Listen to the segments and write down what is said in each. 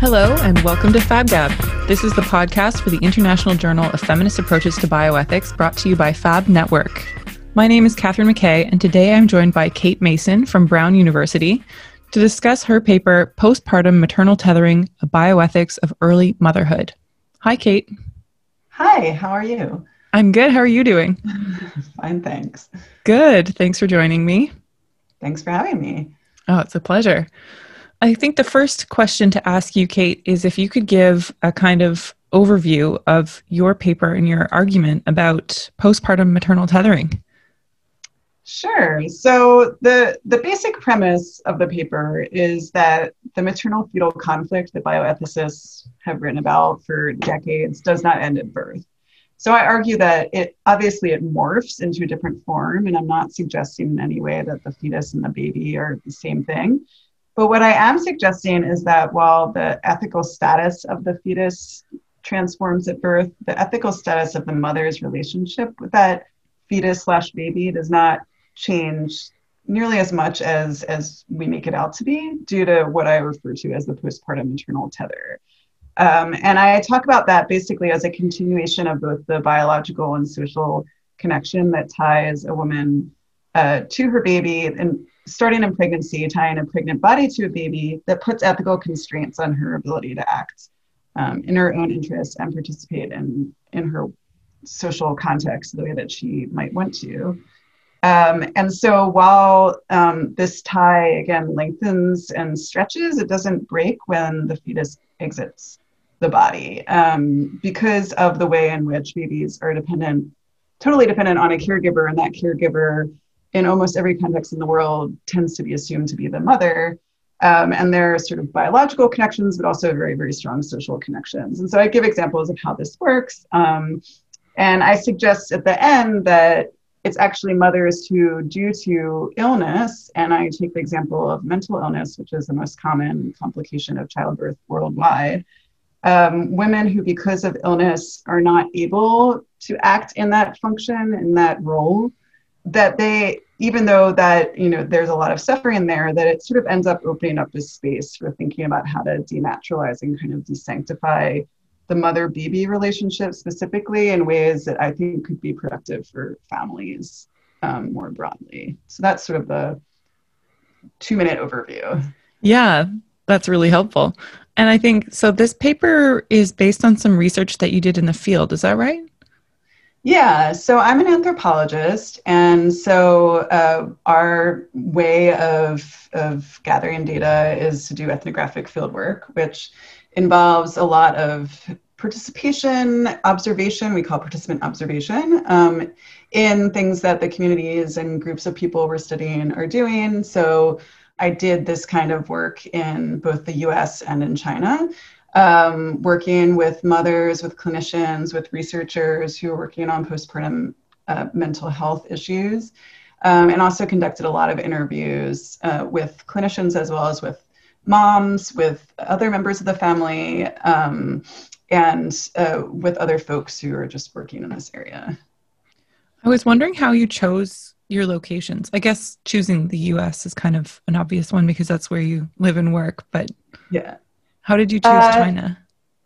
Hello, and welcome to FabGab. This is the podcast for the International Journal of Feminist Approaches to Bioethics, brought to you by Fab Network. My name is Catherine McKay, and today I'm joined by Kate Mason from Brown University to discuss her paper, Postpartum Maternal Tethering A Bioethics of Early Motherhood. Hi, Kate. Hi, how are you? I'm good. How are you doing? Fine, thanks. Good. Thanks for joining me. Thanks for having me. Oh, it's a pleasure. I think the first question to ask you, Kate, is if you could give a kind of overview of your paper and your argument about postpartum maternal tethering. Sure. So the the basic premise of the paper is that the maternal fetal conflict that bioethicists have written about for decades does not end at birth. So I argue that it obviously it morphs into a different form, and I'm not suggesting in any way that the fetus and the baby are the same thing. But what I am suggesting is that while the ethical status of the fetus transforms at birth, the ethical status of the mother's relationship with that fetus slash baby does not change nearly as much as as we make it out to be due to what I refer to as the postpartum maternal tether. Um, and I talk about that basically as a continuation of both the biological and social connection that ties a woman uh, to her baby and starting in pregnancy, tying a pregnant body to a baby that puts ethical constraints on her ability to act um, in her own interests and participate in, in her social context the way that she might want to. Um, and so while um, this tie again lengthens and stretches, it doesn't break when the fetus exits the body um, because of the way in which babies are dependent, totally dependent on a caregiver, and that caregiver, in almost every context in the world, tends to be assumed to be the mother. Um, and there are sort of biological connections, but also very, very strong social connections. And so I give examples of how this works. Um, and I suggest at the end that it's actually mothers who, due to illness, and I take the example of mental illness, which is the most common complication of childbirth worldwide, um, women who, because of illness, are not able to act in that function, in that role, that they, even though that, you know, there's a lot of suffering there, that it sort of ends up opening up this space for thinking about how to denaturalize and kind of desanctify the mother baby relationship specifically in ways that I think could be productive for families um, more broadly. So that's sort of the two minute overview. Yeah, that's really helpful. And I think so. This paper is based on some research that you did in the field. Is that right? Yeah, so I'm an anthropologist, and so uh, our way of, of gathering data is to do ethnographic fieldwork, which involves a lot of participation, observation, we call participant observation, um, in things that the communities and groups of people we're studying are doing. So I did this kind of work in both the US and in China, um, working with mothers, with clinicians, with researchers who are working on postpartum uh, mental health issues, um, and also conducted a lot of interviews uh, with clinicians as well as with moms, with other members of the family, um, and uh, with other folks who are just working in this area. I was wondering how you chose your locations. I guess choosing the US is kind of an obvious one because that's where you live and work, but yeah. How did you choose uh, China?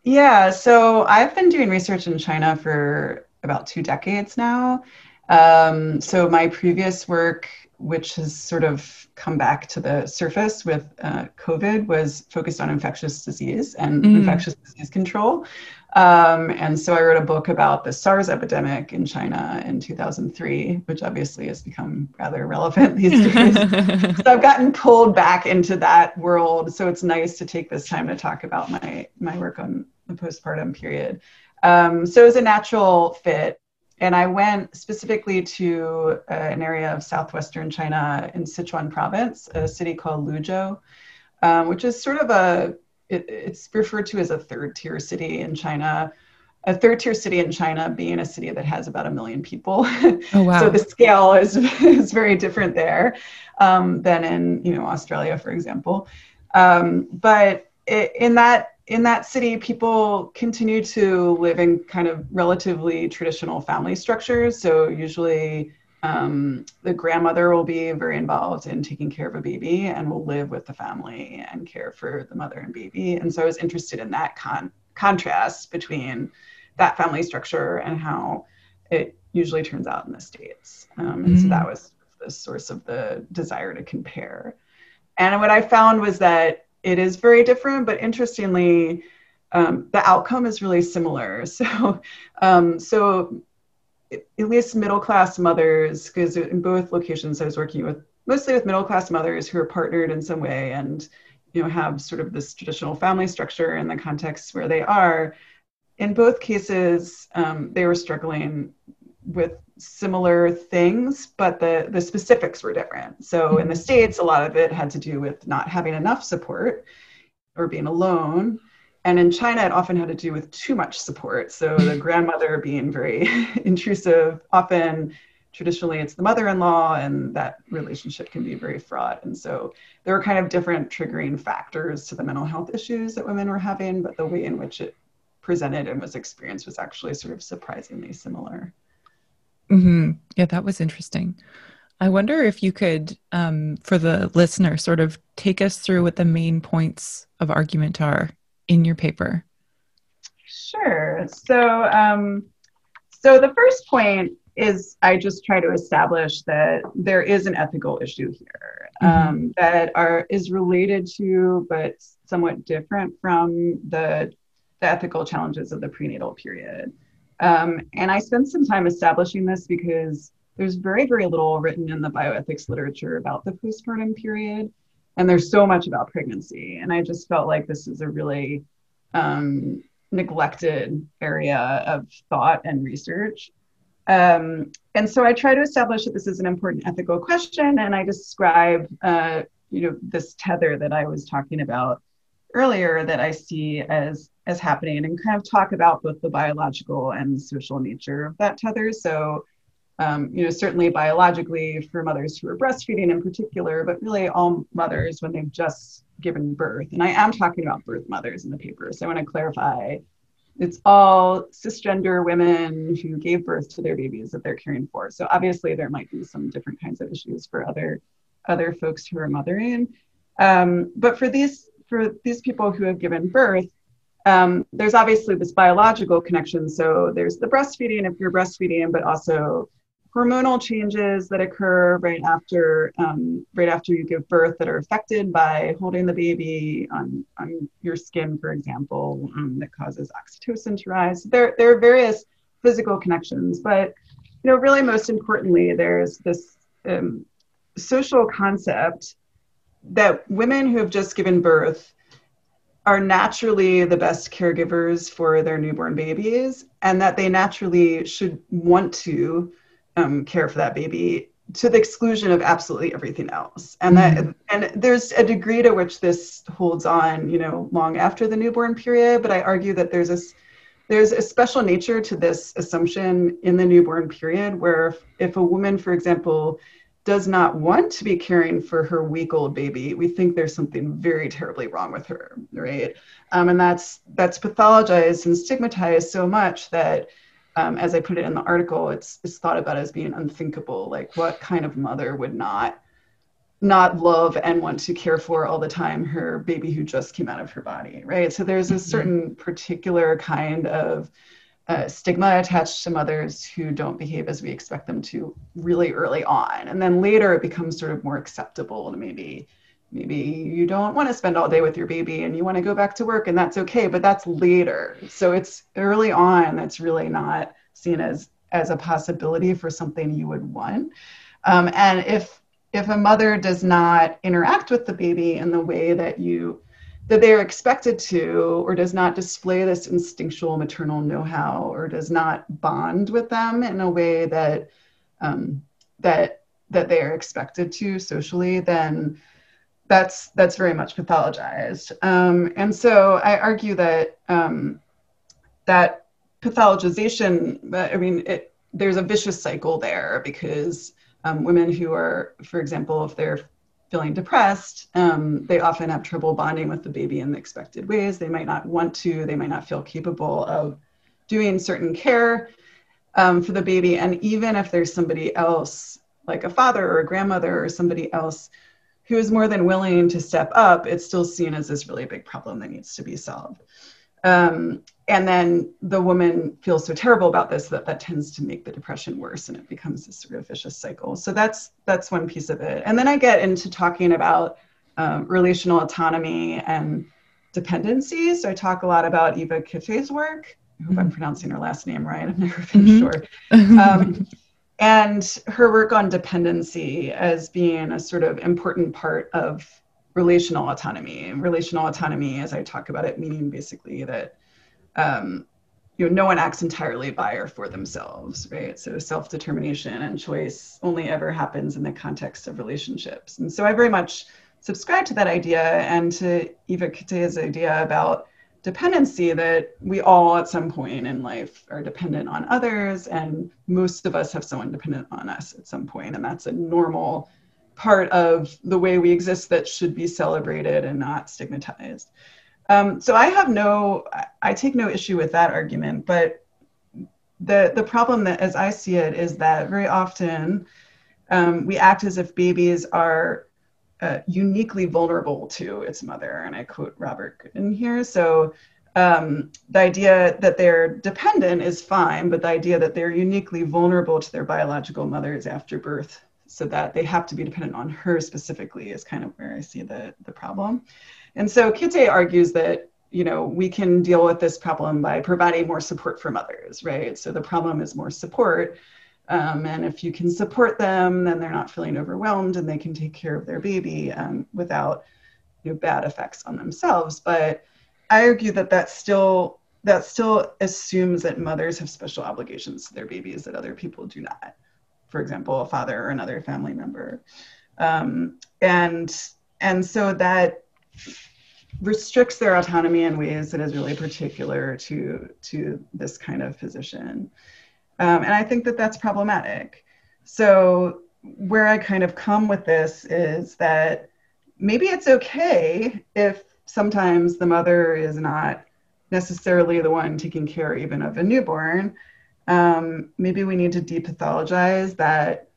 Yeah, so I've been doing research in China for about two decades now. Um, so my previous work, which has sort of come back to the surface with uh, COVID, was focused on infectious disease and mm. infectious disease control. Um, and so I wrote a book about the SARS epidemic in China in 2003, which obviously has become rather relevant these days. so I've gotten pulled back into that world. So it's nice to take this time to talk about my, my work on the postpartum period. Um, so it was a natural fit. And I went specifically to uh, an area of southwestern China in Sichuan province, a city called Luzhou, um, which is sort of a it, it's referred to as a third tier city in China. A third tier city in China being a city that has about a million people. Oh, wow. so the scale is, is very different there um, than in you know Australia, for example. Um, but it, in that in that city, people continue to live in kind of relatively traditional family structures. So usually um, the grandmother will be very involved in taking care of a baby and will live with the family and care for the mother and baby. And so I was interested in that con- contrast between that family structure and how it usually turns out in the States. Um, and mm-hmm. so that was the source of the desire to compare. And what I found was that it is very different, but interestingly, um, the outcome is really similar. So, um, so at least middle class mothers, because in both locations I was working with mostly with middle class mothers who are partnered in some way and you know have sort of this traditional family structure in the context where they are. In both cases, um, they were struggling with similar things, but the the specifics were different. So in the mm-hmm. states, a lot of it had to do with not having enough support or being alone and in China, it often had to do with too much support. So the grandmother being very intrusive, often traditionally it's the mother-in-law, and that relationship can be very fraught. And so there were kind of different triggering factors to the mental health issues that women were having, but the way in which it presented and was experienced was actually sort of surprisingly similar. Mm-hmm. Yeah, that was interesting. I wonder if you could, um, for the listener, sort of take us through what the main points of argument are in your paper? Sure. So, um, so the first point is I just try to establish that there is an ethical issue here mm-hmm. um, that are is related to, but somewhat different from the the ethical challenges of the prenatal period. Um, and I spent some time establishing this because there's very, very little written in the bioethics literature about the postpartum period and there's so much about pregnancy and i just felt like this is a really um, neglected area of thought and research. Um, and so i try to establish that this is an important ethical question and i describe uh, you know this tether that i was talking about earlier that i see as as happening and kind of talk about both the biological and social nature of that tether. So um, you know, certainly biologically for mothers who are breastfeeding in particular, but really all mothers when they've just given birth. And I am talking about birth mothers in the paper. So I want to clarify it's all cisgender women who gave birth to their babies that they're caring for. So obviously there might be some different kinds of issues for other other folks who are mothering. Um, but for these for these people who have given birth, um, there's obviously this biological connection. So there's the breastfeeding if you're breastfeeding, but also hormonal changes that occur right after um, right after you give birth that are affected by holding the baby on, on your skin, for example, um, that causes oxytocin to rise. There, there are various physical connections, but you know, really most importantly, there's this um, social concept that women who have just given birth are naturally the best caregivers for their newborn babies and that they naturally should want to um, care for that baby to the exclusion of absolutely everything else and that mm-hmm. and there's a degree to which this holds on you know long after the newborn period but i argue that there's a there's a special nature to this assumption in the newborn period where if, if a woman for example does not want to be caring for her week old baby we think there's something very terribly wrong with her right um, and that's that's pathologized and stigmatized so much that um, as I put it in the article, it's, it's thought about as being unthinkable. Like, what kind of mother would not not love and want to care for all the time her baby who just came out of her body, right? So there's a mm-hmm. certain particular kind of uh, stigma attached to mothers who don't behave as we expect them to really early on, and then later it becomes sort of more acceptable to maybe maybe you don't want to spend all day with your baby and you want to go back to work and that's okay but that's later. So it's early on that's really not seen as as a possibility for something you would want. Um, and if if a mother does not interact with the baby in the way that you that they're expected to or does not display this instinctual maternal know-how or does not bond with them in a way that um, that that they are expected to socially then that's that's very much pathologized. Um, and so I argue that um, that pathologization, I mean, it, there's a vicious cycle there because um, women who are, for example, if they're feeling depressed, um, they often have trouble bonding with the baby in the expected ways. They might not want to, they might not feel capable of doing certain care um, for the baby. And even if there's somebody else, like a father or a grandmother or somebody else who is more than willing to step up, it's still seen as this really big problem that needs to be solved. Um, and then the woman feels so terrible about this that that tends to make the depression worse and it becomes this sort of vicious cycle so that's that's one piece of it and then i get into talking about um, relational autonomy and dependency so i talk a lot about eva Kittay's work i hope i'm mm-hmm. pronouncing her last name right i've never been mm-hmm. sure um, and her work on dependency as being a sort of important part of relational autonomy relational autonomy as i talk about it meaning basically that um, you know, no one acts entirely by or for themselves, right? So self-determination and choice only ever happens in the context of relationships. And so I very much subscribe to that idea and to Eva Kittay's idea about dependency that we all at some point in life are dependent on others and most of us have someone dependent on us at some point and that's a normal part of the way we exist that should be celebrated and not stigmatized. Um, so I have no, I take no issue with that argument, but the the problem that, as I see it, is that very often um, we act as if babies are uh, uniquely vulnerable to its mother, and I quote Robert Goodin here. So um, the idea that they're dependent is fine, but the idea that they're uniquely vulnerable to their biological mothers after birth, so that they have to be dependent on her specifically, is kind of where I see the the problem. And so Kittay argues that you know we can deal with this problem by providing more support for mothers, right? So the problem is more support. Um, and if you can support them, then they're not feeling overwhelmed and they can take care of their baby um, without you know, bad effects on themselves. But I argue that that still that still assumes that mothers have special obligations to their babies that other people do not. For example, a father or another family member, um, and and so that restricts their autonomy in ways that is really particular to to this kind of position um, and i think that that's problematic. So where i kind of come with this is that maybe it's okay if sometimes the mother is not necessarily the one taking care even of a newborn. Um, maybe we need to depathologize that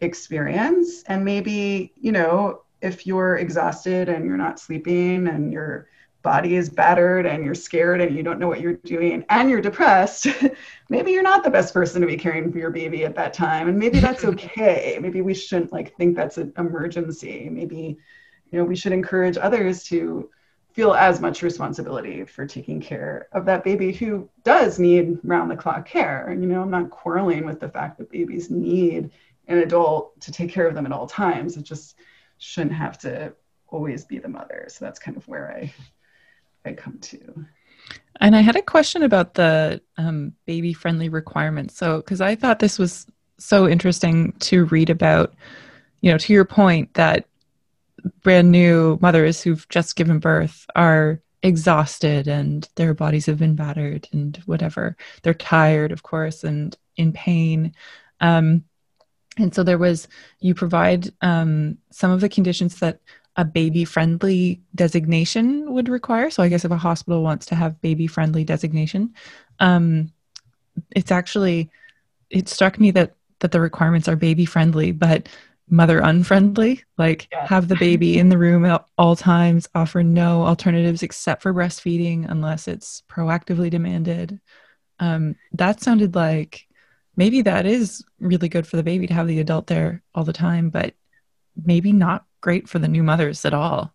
experience. And maybe you know if you're exhausted and you're not sleeping and your body is battered and you're scared and you don't know what you're doing and you're depressed, maybe you're not the best person to be caring for your baby at that time. And maybe that's okay. maybe we shouldn't like think that's an emergency. Maybe, you know, we should encourage others to feel as much responsibility for taking care of that baby who does need round the clock care. You know, I'm not quarreling with the fact that babies need an adult to take care of them at all times. It just shouldn't have to always be the mother. So that's kind of where I I come to. And I had a question about the um, baby friendly requirements. So, because I thought this was so interesting to read about, you know, to your point that brand new mothers who've just given birth are exhausted and their bodies have been battered and whatever. They're tired, of course, and in pain. Um, and so there was, you provide um, some of the conditions that a baby friendly designation would require. So I guess if a hospital wants to have baby friendly designation, um, it's actually, it struck me that that the requirements are baby friendly, but mother unfriendly like yeah. have the baby in the room at all times offer no alternatives except for breastfeeding unless it's proactively demanded um, that sounded like maybe that is really good for the baby to have the adult there all the time, but maybe not great for the new mothers at all.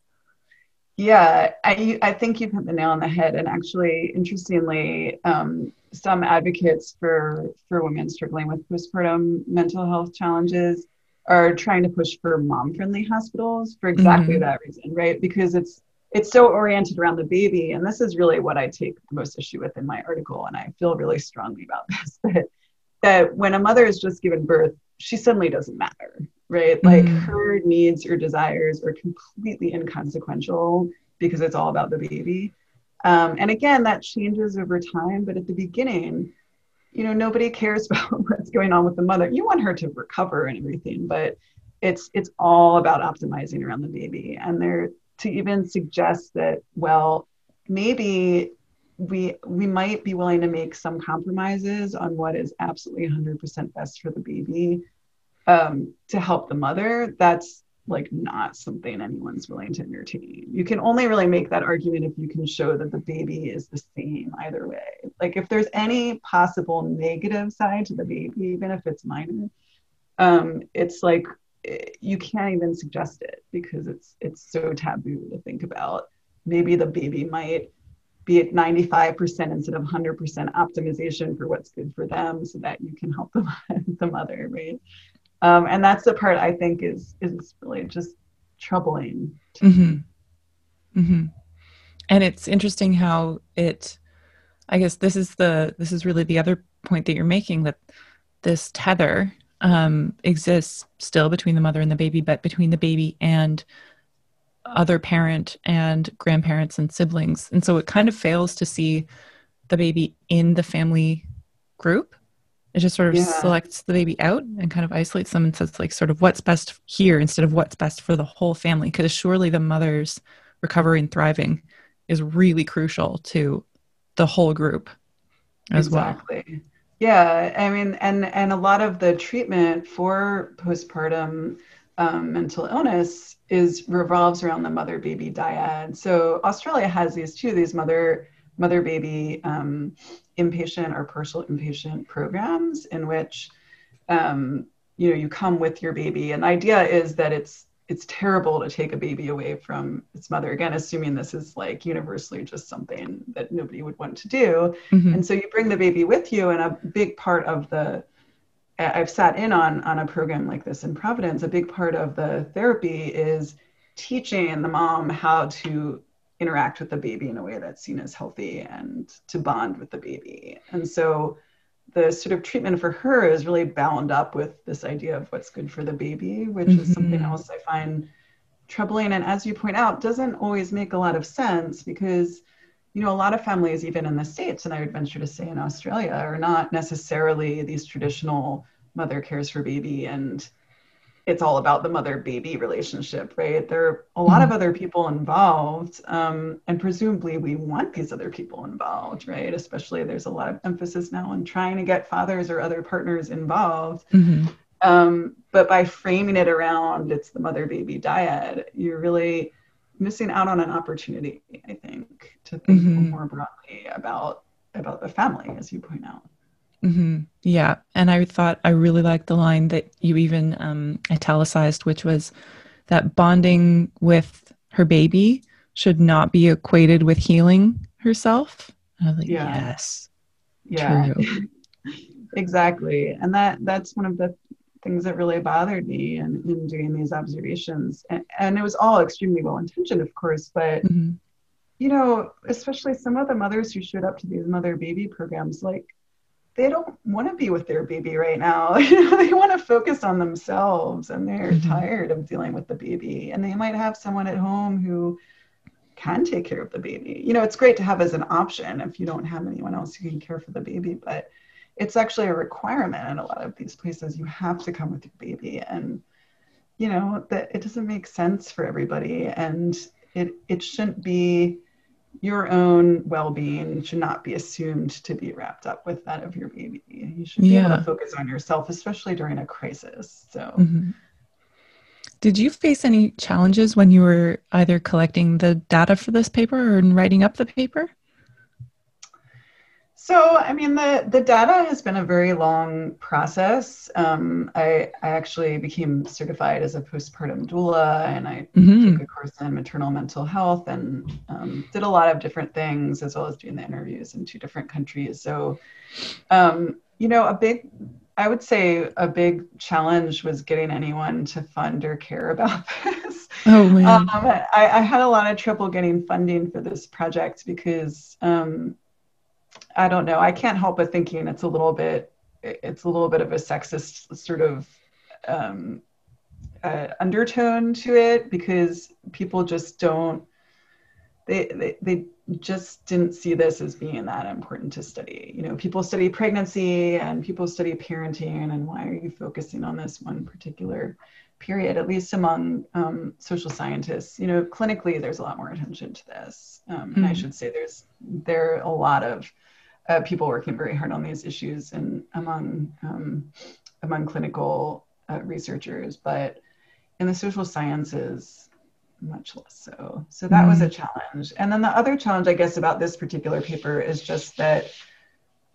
Yeah, I, I think you've hit the nail on the head. And actually, interestingly, um, some advocates for, for women struggling with postpartum mental health challenges are trying to push for mom friendly hospitals for exactly mm-hmm. that reason, right? Because it's it's so oriented around the baby. And this is really what I take the most issue with in my article. And I feel really strongly about this that that when a mother is just given birth, she suddenly doesn't matter, right? Like her needs or desires are completely inconsequential because it's all about the baby. Um, and again, that changes over time, but at the beginning, you know, nobody cares about what's going on with the mother. You want her to recover and everything, but it's it's all about optimizing around the baby. And there to even suggest that, well, maybe we we might be willing to make some compromises on what is absolutely 100% best for the baby um, to help the mother that's like not something anyone's willing to entertain. You can only really make that argument if you can show that the baby is the same either way. Like if there's any possible negative side to the baby even if it's minor um, it's like eh, you can't even suggest it because it's it's so taboo to think about. Maybe the baby might be at 95% instead of 100% optimization for what's good for them so that you can help the, the mother right um, and that's the part i think is is really just troubling mm-hmm. Mm-hmm. and it's interesting how it i guess this is the this is really the other point that you're making that this tether um, exists still between the mother and the baby but between the baby and other parent and grandparents and siblings. And so it kind of fails to see the baby in the family group. It just sort of yeah. selects the baby out and kind of isolates them and says, like, sort of what's best here instead of what's best for the whole family. Because surely the mother's recovery and thriving is really crucial to the whole group as exactly. well. Yeah, I mean, and and a lot of the treatment for postpartum um, mental illness is revolves around the mother baby dyad. So Australia has these too, these mother mother baby um, inpatient or partial inpatient programs in which um, you know you come with your baby. And the idea is that it's it's terrible to take a baby away from its mother again assuming this is like universally just something that nobody would want to do mm-hmm. and so you bring the baby with you and a big part of the I've sat in on on a program like this in Providence. A big part of the therapy is teaching the mom how to interact with the baby in a way that's seen as healthy and to bond with the baby. And so the sort of treatment for her is really bound up with this idea of what's good for the baby, which mm-hmm. is something else I find troubling. And as you point out, doesn't always make a lot of sense because you know, a lot of families, even in the States, and I would venture to say in Australia, are not necessarily these traditional mother cares for baby and it's all about the mother baby relationship, right? There are a lot of mm-hmm. other people involved, um, and presumably we want these other people involved, right? Especially there's a lot of emphasis now on trying to get fathers or other partners involved. Mm-hmm. Um, but by framing it around it's the mother baby dyad, you're really missing out on an opportunity, I think, to think mm-hmm. more broadly about about the family, as you point out. Mm-hmm. Yeah, and I thought I really liked the line that you even um, italicized, which was that bonding with her baby should not be equated with healing herself. I was like, yeah. yes, yeah, exactly, and that that's one of the things that really bothered me in, in doing these observations. And, and it was all extremely well intentioned, of course, but mm-hmm. you know, especially some of the mothers who showed up to these mother baby programs, like they don't want to be with their baby right now. You know, they want to focus on themselves and they're mm-hmm. tired of dealing with the baby. And they might have someone at home who can take care of the baby. You know, it's great to have as an option if you don't have anyone else who can care for the baby, but it's actually a requirement in a lot of these places. You have to come with your baby, and you know that it doesn't make sense for everybody, and it it shouldn't be your own well-being should not be assumed to be wrapped up with that of your baby. You should be yeah. able to focus on yourself, especially during a crisis. So. Mm-hmm. Did you face any challenges when you were either collecting the data for this paper or in writing up the paper? So, I mean, the, the data has been a very long process. Um, I, I actually became certified as a postpartum doula and I mm-hmm. took a course in maternal mental health and um, did a lot of different things as well as doing the interviews in two different countries. So, um, you know, a big, I would say a big challenge was getting anyone to fund or care about this. Oh, man. Um, I, I, had a lot of trouble getting funding for this project because um, I don't know. I can't help but thinking it's a little bit it's a little bit of a sexist sort of um, uh, undertone to it because people just don't they, they they just didn't see this as being that important to study. You know, people study pregnancy and people study parenting and why are you focusing on this one particular period, at least among um, social scientists. You know, clinically, there's a lot more attention to this. Um, and I hmm. should say there's there are a lot of uh, people working very hard on these issues and among um, among clinical uh, researchers, but in the social sciences, much less so. So that mm. was a mm. challenge. And then the other challenge, I guess, about this particular paper is just that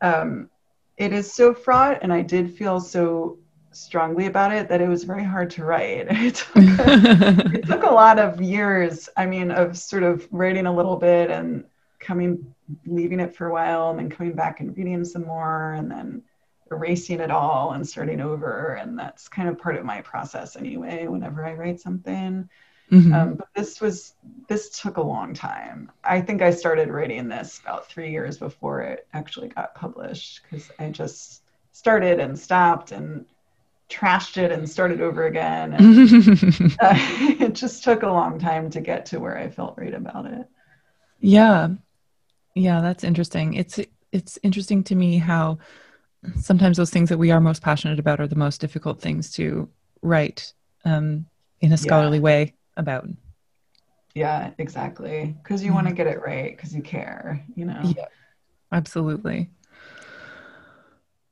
um, it is so fraught, and I did feel so strongly about it that it was very hard to write. It took, a, it took a lot of years, I mean, of sort of writing a little bit and coming, leaving it for a while, and then coming back and reading some more, and then erasing it all and starting over. And that's kind of part of my process anyway, whenever I write something. Mm-hmm. Um, but this was this took a long time. I think I started writing this about three years before it actually got published because I just started and stopped and trashed it and started over again. And, uh, it just took a long time to get to where I felt right about it. Yeah, yeah, that's interesting. It's it's interesting to me how sometimes those things that we are most passionate about are the most difficult things to write um, in a scholarly yeah. way about. Yeah, exactly. Because you want to get it right because you care, you know? Yeah, absolutely.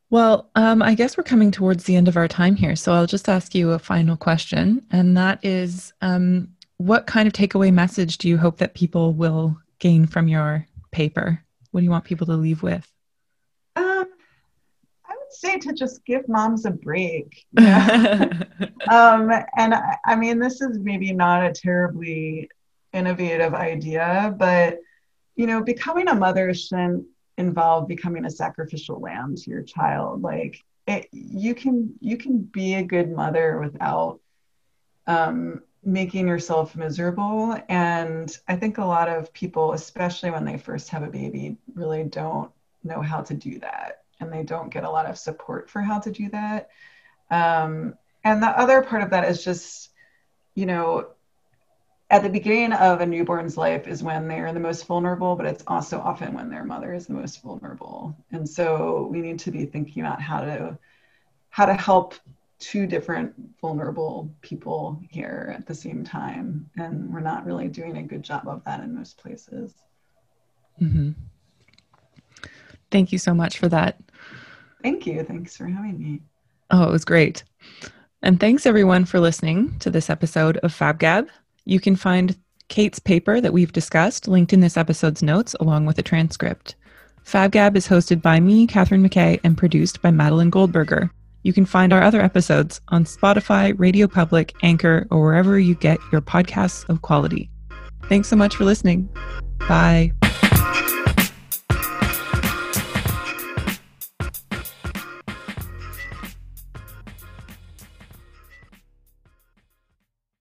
Well, um, I guess we're coming towards the end of our time here. So I'll just ask you a final question. And that is um, what kind of takeaway message do you hope that people will gain from your paper? What do you want people to leave with? Um, I would say to just give moms a break. Um, and I, I mean, this is maybe not a terribly innovative idea, but you know, becoming a mother shouldn't involve becoming a sacrificial lamb to your child. Like it, you can you can be a good mother without um, making yourself miserable. And I think a lot of people, especially when they first have a baby, really don't know how to do that and they don't get a lot of support for how to do that. Um, and the other part of that is just, you know, at the beginning of a newborn's life is when they're the most vulnerable, but it's also often when their mother is the most vulnerable. And so we need to be thinking about how to how to help two different vulnerable people here at the same time. And we're not really doing a good job of that in most places. Mm-hmm. Thank you so much for that. Thank you. Thanks for having me. Oh, it was great. And thanks everyone for listening to this episode of FabGab. You can find Kate's paper that we've discussed linked in this episode's notes along with a transcript. FabGab is hosted by me, Catherine McKay, and produced by Madeline Goldberger. You can find our other episodes on Spotify, Radio Public, Anchor, or wherever you get your podcasts of quality. Thanks so much for listening. Bye.